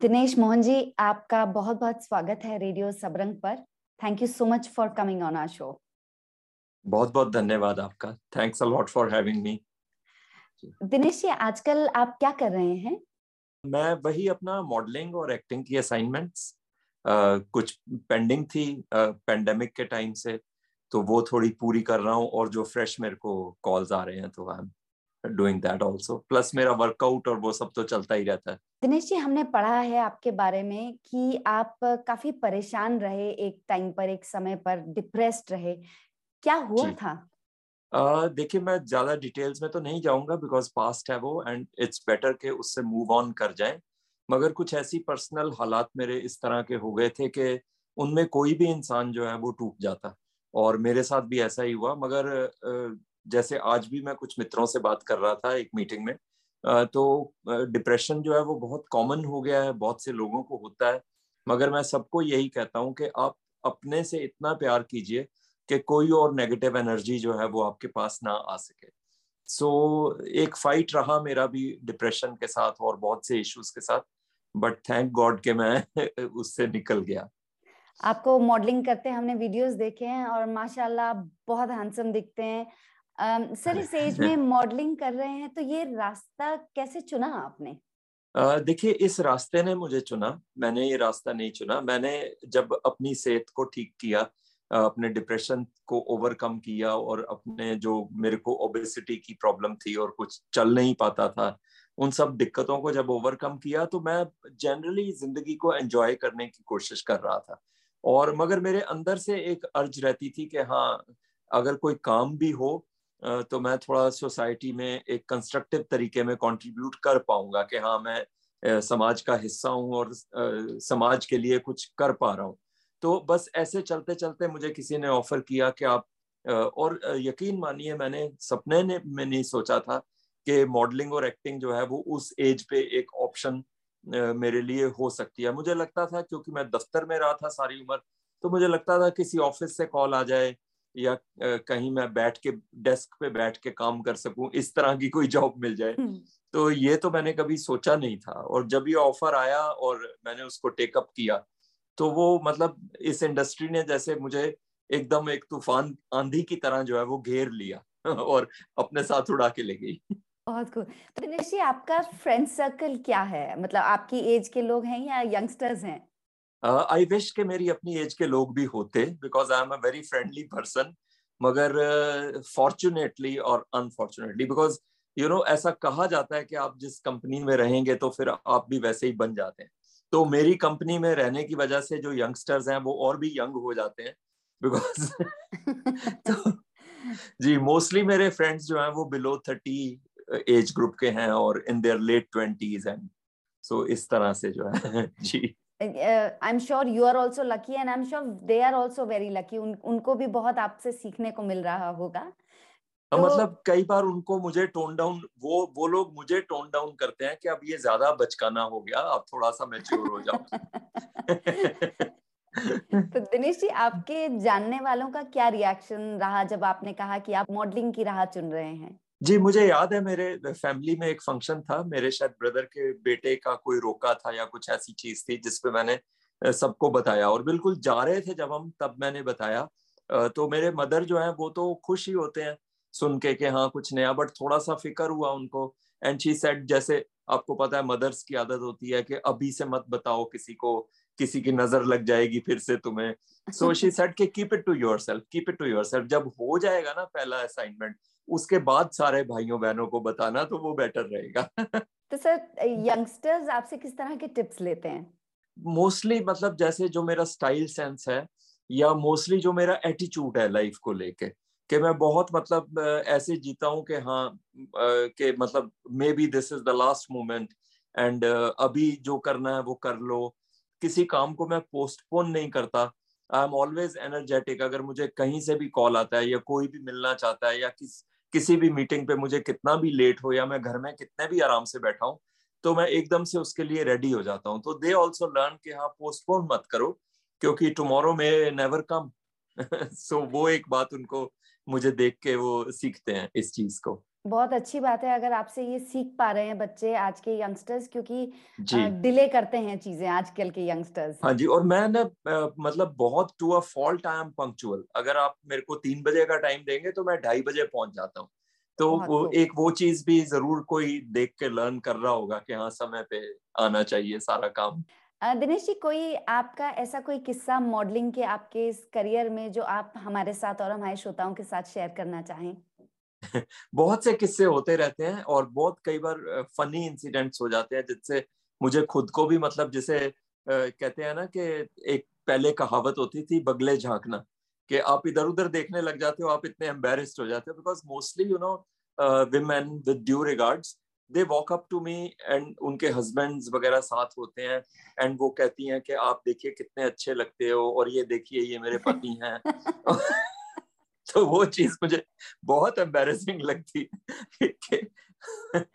दिनेश मोहन जी आपका बहुत बहुत स्वागत है रेडियो सबरंग पर। Thank you so much for coming on our show बहुत बहुत धन्यवाद आपका। Thanks a lot for having me Dinesh ji आजकल आप क्या कर रहे हैं? मैं वही अपना मॉडलिंग और एक्टिंग की असाइनमेंट्स uh, कुछ पेंडिंग थी पेंडेमिक uh, के टाइम से तो वो थोड़ी पूरी कर रहा हूँ और जो फ्रेश मेरे को कॉल्स आ रहे हैं तो I am doing that also plus मेरा वर्कआउट और वो सब तो चलता ही रहता है। दिनेश जी हमने पढ़ा है आपके बारे में कि आप काफ़ी परेशान रहे एक टाइम पर एक समय पर डिप्रेस्ड रहे। क्या हुआ था? देखिए मैं ज़्यादा डिटेल्स में तो नहीं जाऊँगा बिकॉज़ पास्ट है वो एंड इट्स बेटर के उससे मूव ऑन कर जाए। मगर कुछ ऐसी पर्सनल हालात मेरे इस तरह के हो गए थे कि उनमें कोई भी इंसान जो है वो टूट जाता और मेरे साथ भी ऐसा ही हुआ। मगर जैसे आज भी मैं कुछ मित्रों से बात कर रहा था एक मीटिंग में तो डिप्रेशन जो है वो बहुत कॉमन हो गया है बहुत से लोगों को होता है। मगर मैं सबको यही कहता हूँ कि आप अपने से इतना प्यार कीजिए कि कोई और नेगेटिव एनर्जी जो है वो आपके पास ना आ सके। सो so, एक फाइट रहा मेरा भी डिप्रेशन के साथ और बहुत से इश्यूज़ के साथ बट थैंक गॉड के मैं उससे निकल गया। आपको मॉडलिंग करते हमने वीडियोस देखे हैं और माशाल्लाह बहुत हैंडसम दिखते हैं। सर इस एज में मॉडलिंग कर रहे हैं तो ये रास्ता कैसे चुना आपने? देखिए इस रास्ते ने मुझे चुना। मैंने ये रास्ता नहीं चुना। मैंने जब अपनी सेहत को ठीक किया अपने डिप्रेशन को ओवरकम किया और अपने जो मेरे को ओबेसिटी की प्रॉब्लम थी और कुछ चल नहीं पाता था उन सब दिक्कतों को जब ओवरकम किया तो मैं जनरली ज़िंदगी को एंजॉय करने की कोशिश कर रहा था। और मगर मेरे अंदर से एक अर्ज़ रहती थी कि हाँ अगर कोई काम भी हो तो मैं थोड़ा सोसाइटी में एक कंस्ट्रक्टिव तरीके में कंट्रीब्यूट कर पाऊँगा कि हाँ मैं समाज का हिस्सा हूँ और समाज के लिए कुछ कर पा रहा हूँ। तो बस ऐसे चलते चलते मुझे किसी ने ऑफ़र किया कि आप और यकीन मानिए मैंने, सपने ने, में नहीं सोचा था कि मॉडलिंग और एक्टिंग जो है वो उस एज पे एक ऑप्शन मेरे लिए हो सकती है। मुझे लगता था क्योंकि मैं दफ्तर में रहा था सारी उम्र तो मुझे लगता था किसी ऑफ़िस से कॉल आ जाए या कहीं मैं बैठ के डेस्क पे बैठ के काम कर सकूँ इस तरह की कोई जॉब मिल जाए। हम्म। तो ये तो मैंने कभी सोचा नहीं था और जब ये ऑफ़र आया और मैंने उसको टेकअप किया तो वो मतलब इस इंडस्ट्री ने जैसे मुझे एकदम एक तूफ़ान आंधी की तरह जो है वो घेर लिया और अपने साथ उड़ा के ले गई। बहुत खूब तो दिनेश जी आपका फ्रेंड सर्कल क्या है? मतलब आपकी एज के लोग हैं या यंगस्टर्स हैं? आई विश के मेरी अपनी एज के लोग भी होते because I am a very friendly person मगर फॉर्चुनेटली और अनफॉर्चुनेटली बिकॉज़ यू नो ऐसा कहा जाता है कि आप जिस कंपनी में रहेंगे तो फिर आप भी वैसे ही बन जाते हैं। तो मेरी कंपनी में रहने की वजह से जो यंगस्टर्स हैं वो और भी यंग हो जाते हैं बिकॉज़ तो जी मोस्टली मेरे फ्रेंड्स जो हैं वो बिलो थर्टी एज ग्रुप के हैं और in their late twenties and so इस तरह से जो है। जी। I am sure you are also lucky and I am sure they are also very lucky उनको भी बहुत आपसे सीखने को मिल रहा होगा। तो, मतलब कई बार उनको मुझे टोन डाउन वो वो लोग मुझे टोन डाउन करते हैं कि अब ये ज़्यादा बचकाना हो गया अब थोड़ा सा मैच्योर हो जाओ तो दिनेश जी आपके जानने वालों का क्या रिएक्शन रहा जब आपने कहा कि आप मॉडलिंग की राह चुन रहे हैं? जी, मुझे याद है मेरे फैमिली में एक फ़ंक्शन था, मेरे शायद ब्रदर के बेटे का कोई रोका था या कुछ ऐसी चीज़ थी जिसपे मैंने सबको बताया और बिल्कुल जा रहे थे जब हम, तब मैंने बताया। तो मेरे मदर जो है वो तो खुश ही होते हैं सुन के कि हाँ कुछ नया, बट थोड़ा सा फ़िक्र हुआ उनको। एंड शी सेड जैसे आपको पता है मदर्स की आदत होती है कि अभी से मत बताओ किसी को, किसी की नज़र लग जाएगी फिर से तुम्हें। सो शी सेड के keep it to yourself keep it to yourself जब हो जाएगा ना पहला असाइनमेंट उसके बाद सारे भाइयों बहनों को बताना तो वो बेटर रहेगा। तो सर यंगस्टर्स आपसे किस तरह के टिप्स लेते हैं? मोस्टली मतलब जैसे जो मेरा स्टाइल सेंस है या मोस्टली जो मेरा एटीट्यूड है लाइफ को लेके कि मैं बहुत मतलब ऐसे जीता हूँ कि हाँ कि मतलब maybe this is the last moment and अभी जो करना है वो कर लो। किसी काम को मैं पोस्टपोन नहीं करता। आई एम ऑलवेज एनर्जेटिक अगर मुझे कहीं से भी कॉल आता है या कोई भी मिलना चाहता है या किस किसी भी मीटिंग पे मुझे कितना भी लेट हो या मैं घर में कितने भी आराम से बैठा हूँ तो मैं एकदम से उसके लिए रेडी हो जाता हूँ। तो दे ऑल्सो लर्न कि हाँ पोस्टपोन मत करो, क्योंकि टुमारो में नेवर कम सो वो एक बात उनको मुझे देख के वो सीखते हैं इस चीज़ को। बहुत अच्छी बात है अगर आपसे ये सीख पा रहे हैं बच्चे आज के यंगस्टर्स क्योंकि डिले करते हैं चीज़ें आजकल के यंगस्टर्स। हाँ जी और मैं ना मतलब बहुत to a fault I am punctual अगर आप मेरे को तीन बजे का टाइम देंगे तो मैं ढाई बजे पहुँच जाता हूँ। तो वो एक वो चीज़ भी ज़रूर कोई देख के लर्न कर रहा होगा कि हाँ समय पे आना चाहिए सारा काम। दिनेश जी कोई आपका ऐसा कोई किस्सा मॉडलिंग के आपके इस करियर में जो आप हमारे साथ और हमारे श्रोताओं के साथ शेयर करना चाहें? बहुत से किस्से होते रहते हैं और बहुत कई बार फनी इंसिडेंट्स हो जाते हैं जिससे मुझे खुद को भी मतलब जैसे कहते हैं ना कि एक पहले कहावत होती थी, बगले झांकना, कि आप इधर उधर देखने लग जाते हो, आप इतने एम्बेरस्ड हो जाते हो because mostly you know women with due regards they walk up to me and उनके हस्बैंड्स वगैरह साथ होते हैं एंड वो कहती हैं कि आप देखिए कितने अच्छे लगते हो और ये देखिए, ये मेरे पति हैं। तो वो चीज़ मुझे बहुत एम्बेरसिंग लगती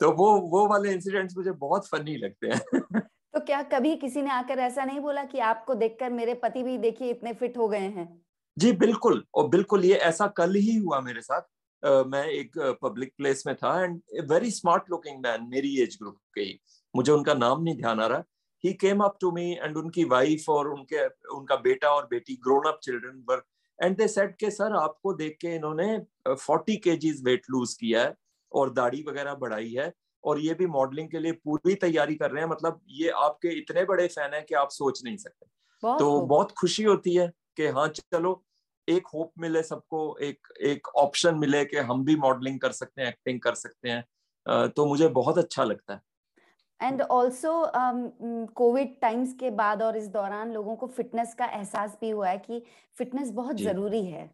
तो वो वो वाले इंसिडेंट्स मुझे बहुत फनी लगते हैं। तो क्या कभी किसी ने आकर ऐसा नहीं बोला कि आपको देखकर मेरे पति भी देखिए इतने फिट हो गए हैं? जी बिल्कुल और बिल्कुल ये ऐसा कल ही हुआ मेरे साथ। uh, मैं एक पब्लिक uh, प्लेस में था and very smart looking man मेरी एज ग्रुप के ही। मुझे उनका नाम नहीं ध्यान आ रहा। He came up to me and उनकी वाइफ और उनके उनका बेटा और बेटी grown up children were and they said के सर आपको देख के इन्होंने फोर्टी के वेट लूज किया है और दाढ़ी वगैरह बढ़ाई है और ये भी मॉडलिंग के लिए पूरी तैयारी कर रहे हैं। मतलब ये आपके इतने बड़े फ़ैन है कि आप सोच नहीं सकते। बहुत तो बहुत खुशी होती है कि हाँ चलो एक होप मिले सबको एक एक ऑप्शन मिले कि हम भी मॉडलिंग कर सकते हैं एक्टिंग कर सकते हैं। तो मुझे बहुत अच्छा लगता है। एंड ऑल्सो कोविड टाइम्स के बाद और इस दौरान लोगों को फिटनेस का एहसास भी हुआ है कि फिटनेस बहुत ज़रूरी है।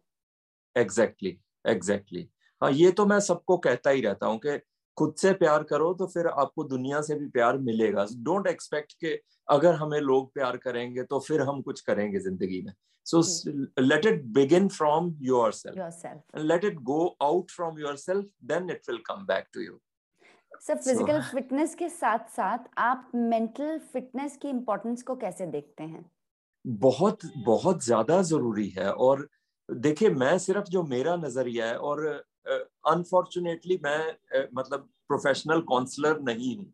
Exactly exactly, exactly exactly. हाँ ये तो मैं सबको कहता ही रहता हूँ कि खुद से प्यार करो तो फिर आपको दुनिया से भी प्यार मिलेगा। डोंट एक्सपेक्ट के अगर हमें लोग प्यार करेंगे तो फिर हम कुछ करेंगे ज़िंदगी में। So let it begin from yourself let it go out from yourself then it will come back to you sir physical fitness के साथ साथ आप मेंटल फिटनेस की इम्पोर्टेंस को कैसे देखते हैं? बहुत बहुत ज़्यादा ज़रूरी है और देखिए मैं सिर्फ़ जो मेरा नज़रिया है और अनफॉर्चुनेटली uh, मैं uh, मतलब प्रोफेशनल काउंसलर नहीं हूँ।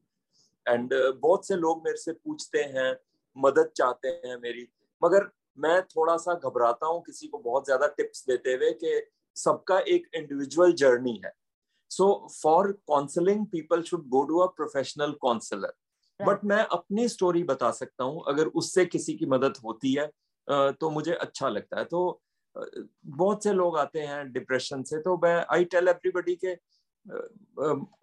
एंड uh, बहुत से लोग मेरे से पूछते हैं मदद चाहते हैं मेरी मगर मैं थोड़ा सा घबराता हूँ किसी को बहुत ज़्यादा टिप्स देते हुए कि सबका एक इंडिविजुअल जर्नी है। So for counselling people should go to a professional counsellor but मैं अपनी स्टोरी बता सकता हूँ अगर उससे किसी की मदद होती है तो मुझे अच्छा लगता है। तो बहुत से लोग आते हैं डिप्रेशन से तो मैं आई टेल एवरीबडी के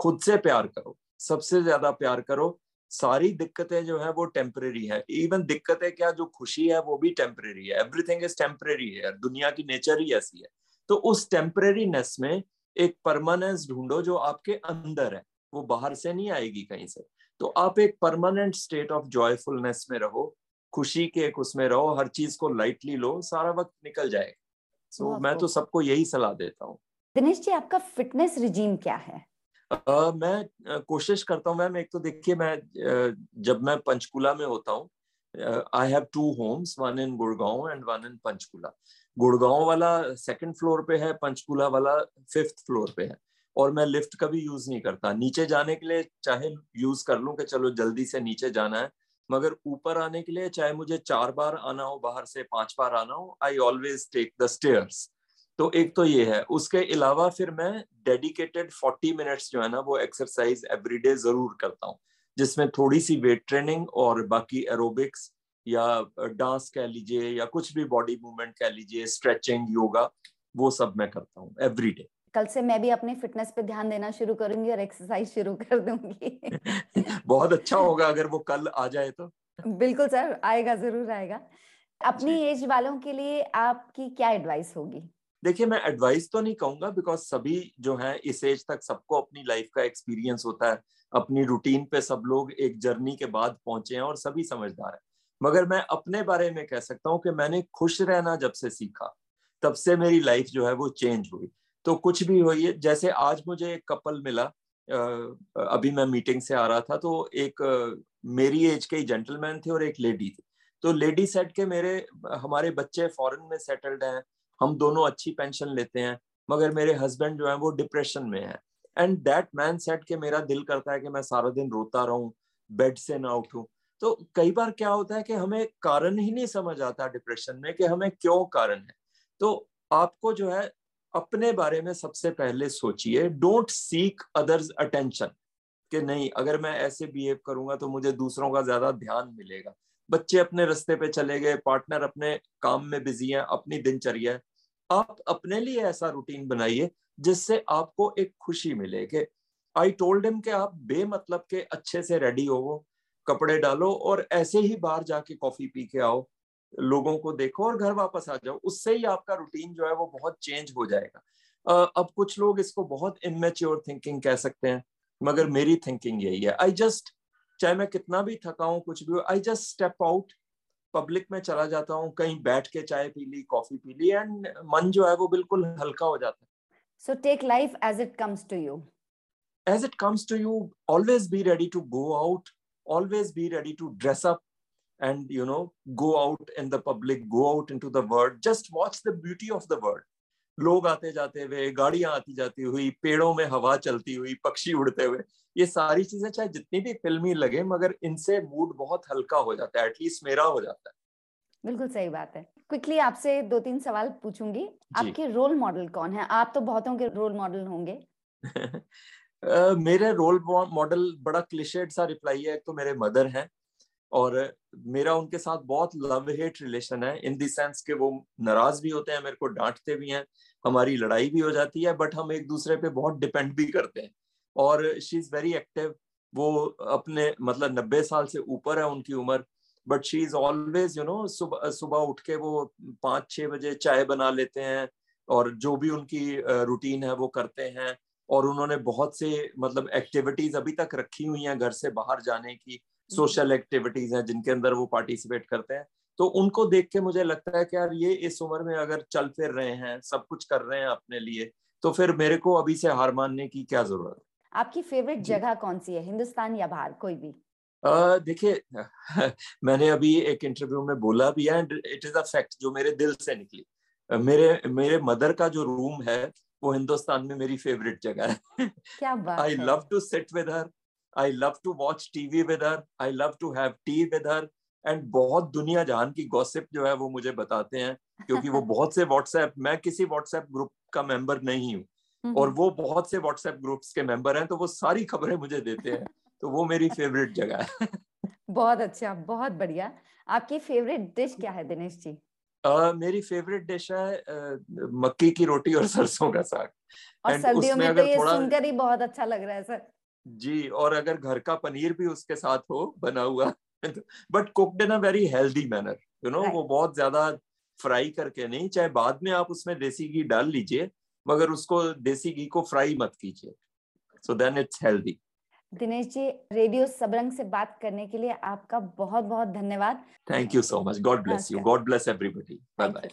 खुद से प्यार करो सबसे ज़्यादा प्यार करो। सारी दिक्कतें जो है वो टेम्परेरी है। इवन दिक्कतें क्या जो खुशी है वो भी टेम्परेरी है। एवरीथिंग इज़ टेम्परेरी है। दुनिया की नेचर ही ऐसी है। तो उस टेम्परेरीनेस में एक परमानेंस ढूंढो जो आपके अंदर है वो बाहर से नहीं आएगी कहीं से। तो आप एक परमानेंट स्टेट ऑफ़ जॉयफुलनेस में रहो खुशी के एक उसमें रहो हर चीज़ को लाइटली लो सारा वक्त निकल जाएगा। सो so, मैं तो सबको यही सलाह देता हूँ। दिनेश जी आपका फिटनेस रिजीम क्या है? Uh, मैं uh, कोशिश करता हूँ मैम एक तो देखिए मैं uh, जब मैं पंचकुला में होता हूँ I have two homes one in Gurgaon and one in Panchkula Gurgaon वाला सेकंड फ्लोर पे है, पंचकुला वाला फिफ्थ फ्लोर पे है। और मैं लिफ्ट कभी यूज़ नहीं करता। नीचे जाने के लिए चाहे यूज़ कर लूँ कि चलो जल्दी से नीचे जाना है, मगर ऊपर आने के लिए चाहे मुझे चार बार आना हो, बाहर से पाँच बार आना हो I always take the stairs तो एक तो ये है। उसके अलावा फिर मैं डेडिकेटेड फोर्टी मिनट्स जो है ना, वो एक्सरसाइज एवरीडे ज़रूर करता हूँ, जिसमें थोड़ी सी वेट ट्रेनिंग और बाकी एरोबिक्स या डांस कह लीजिए या कुछ भी बॉडी मूवमेंट कह लीजिए स्ट्रेचिंग योगा वो सब मैं करता हूँ एवरी डे कल से मैं भी अपने फिटनेस पे ध्यान देना शुरू करूँगी और एक्सरसाइज शुरू कर दूँगी। बहुत अच्छा होगा अगर वो कल आ जाए तो। बिल्कुल सर आएगा ज़रूर आएगा। अपनी एज वालों के लिए आपकी क्या एडवाइस होगी? देखिए मैं एडवाइस तो नहीं कहूँगा बिकॉज़ सभी जो है इस एज तक सबको अपनी लाइफ का एक्सपीरियंस होता है। अपनी रूटीन पे सब लोग एक जर्नी के बाद पहुँचे हैं और सभी समझदार हैं। मगर मैं अपने बारे में कह सकता हूँ कि मैंने खुश रहना जब से सीखा, तब से मेरी लाइफ जो है वो चेंज हुई। तो कुछ भी हुई है, जैसे आज मुझे एक कपल मिला अभी मैं मीटिंग से आ रहा था तो एक मेरी एज के जेंटलमैन थे और एक लेडी थी। तो लेडी सेट के मेरे, हमारे बच्चे फॉरेन में सेटल्ड हैं, हम दोनों अच्छी पेंशन लेते हैं, मगर मेरे हस्बैंड जो है वो डिप्रेशन में है। एंड दैट मैन सेट के मेरा दिल करता है कि मैं सारा दिन रोता रहूँ बेड से ना उठूं। तो कई बार क्या होता है कि हमें कारण ही नहीं समझ आता डिप्रेशन में कि हमें क्यों कारण है। तो आपको जो है, अपने बारे में सबसे पहले सोचिए डोंट सीक अदर्स अटेंशन कि नहीं, अगर मैं ऐसे बिहेव करूँगा तो मुझे दूसरों का ज़्यादा ध्यान मिलेगा। बच्चे अपने रास्ते पे चले गए पार्टनर अपने काम में बिज़ी है, अपनी दिनचर्या है। आप अपने लिए ऐसा रूटीन बनाइए जिससे आपको एक खुशी मिले कि आई टोल्ड हिम कि आप बेमतलब के अच्छे से रेडी हो कपड़े डालो और ऐसे ही बाहर जाके कॉफ़ी पी के आओ लोगों को देखो और घर वापस आ जाओ। उससे ही आपका रूटीन जो है वो बहुत चेंज हो जाएगा। अब कुछ लोग इसको बहुत इमेच्योर थिंकिंग कह सकते हैं मगर मेरी थिंकिंग यही है। आई जस्ट चाहे मैं कितना भी थका हूँ कुछ भी हो I just step out public में चला जाता हूँ कहीं बैठ के चाय पी ली कॉफ़ी पी ली एंड मन जो है वो बिल्कुल हल्का हो जाता है। So take life as it comes to you as it comes to you always be ready to go out always be ready to dress up and you know go out in the public go out into the world. Just watch the beauty of the world. लोग आते जाते हुए गाड़ियाँ आती जाती हुई पेड़ों में हवा चलती हुई पक्षी उड़ते हुए ये सारी चीज़ें चाहे जितनी भी फिल्मी लगे मगर इनसे मूड बहुत हल्का हो जाता है एटलीस्ट मेरा हो जाता है। बिल्कुल सही बात है। क्विकली आपसे दो तीन सवाल पूछूँगी। आपके रोल मॉडल कौन है? आप तो बहुतों के रोल मॉडल होंगे। मेरे रोल मॉडल बड़ा क्लिशेड सा रिप्लाई है, एक तो मेरे मदर हैं और मेरा उनके साथ बहुत लव हेट रिलेशन है इन दी सेंस के वो नाराज़ भी होते हैं, मेरे को डांटते भी हैं, हमारी लड़ाई भी हो जाती है बट हम एक दूसरे पे बहुत डिपेंड भी करते हैं और शी इज़ वेरी एक्टिव वो अपने मतलब नब्बे साल से ऊपर है उनकी उम्र but she is always you know सुबह सुबह उठ के वो पाँच छह बजे चाय बना लेते हैं और जो भी उनकी रूटीन है वो करते हैं। और उन्होंने बहुत से मतलब एक्टिविटीज़ अभी तक रखी हुई हैं घर से बाहर जाने की सोशल एक्टिविटीज़ हैं जिनके अंदर वो पार्टिसिपेट करते हैं। तो उनको देख के मुझे लगता है कि यार ये इस उम्र में अगर चल फिर रहे हैं सब कुछ कर रहे हैं अपने लिए तो फिर मेरे को अभी से हार मानने की क्या ज़रूरत है? आपकी फेवरेट जगह कौन सी है हिंदुस्तान या बाहर कोई भी? देखिए मैंने अभी एक इंटरव्यू में बोला भी है इट इज़ अ फैक्ट जो मेरे दिल से निकली। मेरे मेरे मदर का जो रूम है वो हिंदुस्तान में मेरी फेवरेट जगह है। क्या बात I love to sit with her I love to watch TV with her I love to have tea with her and बहुत दुनिया जहान की गॉसिप जो है वो मुझे बताते हैं क्योंकि वो बहुत से व्हाट्सएप मैं किसी व्हाट्सएप ग्रुप का मेंबर नहीं हूँ हम्म, और। वो बहुत से व्हाट्सएप ग्रुप्स के मेंबर हैं तो वो सारी खबरें मुझे देते हैं तो वो मेरी फेवरेट जगह है। बहुत अच्छा बहुत बढ़िया। आपकी फेवरेट डिश क्या है दिनेश जी? Uh, मेरी फेवरेट डिश है uh, मक्की की रोटी और सरसों का साग। और सर्दियों में तो ये थोड़ा... सुनकर ही बहुत अच्छा लग रहा है सर। जी और अगर घर का पनीर भी उसके साथ हो बना हुआ but cooked in a very healthy manner you know वो बहुत ज़्यादा फ्राई करके नहीं चाहे बाद में आप उसमें देसी घी डाल लीजिए मगर उसको देसी घी को फ्राई मत कीजिए। So then it's healthy Dinesh ji radio Sabrang से बात करने के लिए आपका बहुत बहुत धन्यवाद thank you so much God bless you God bless everybody bye bye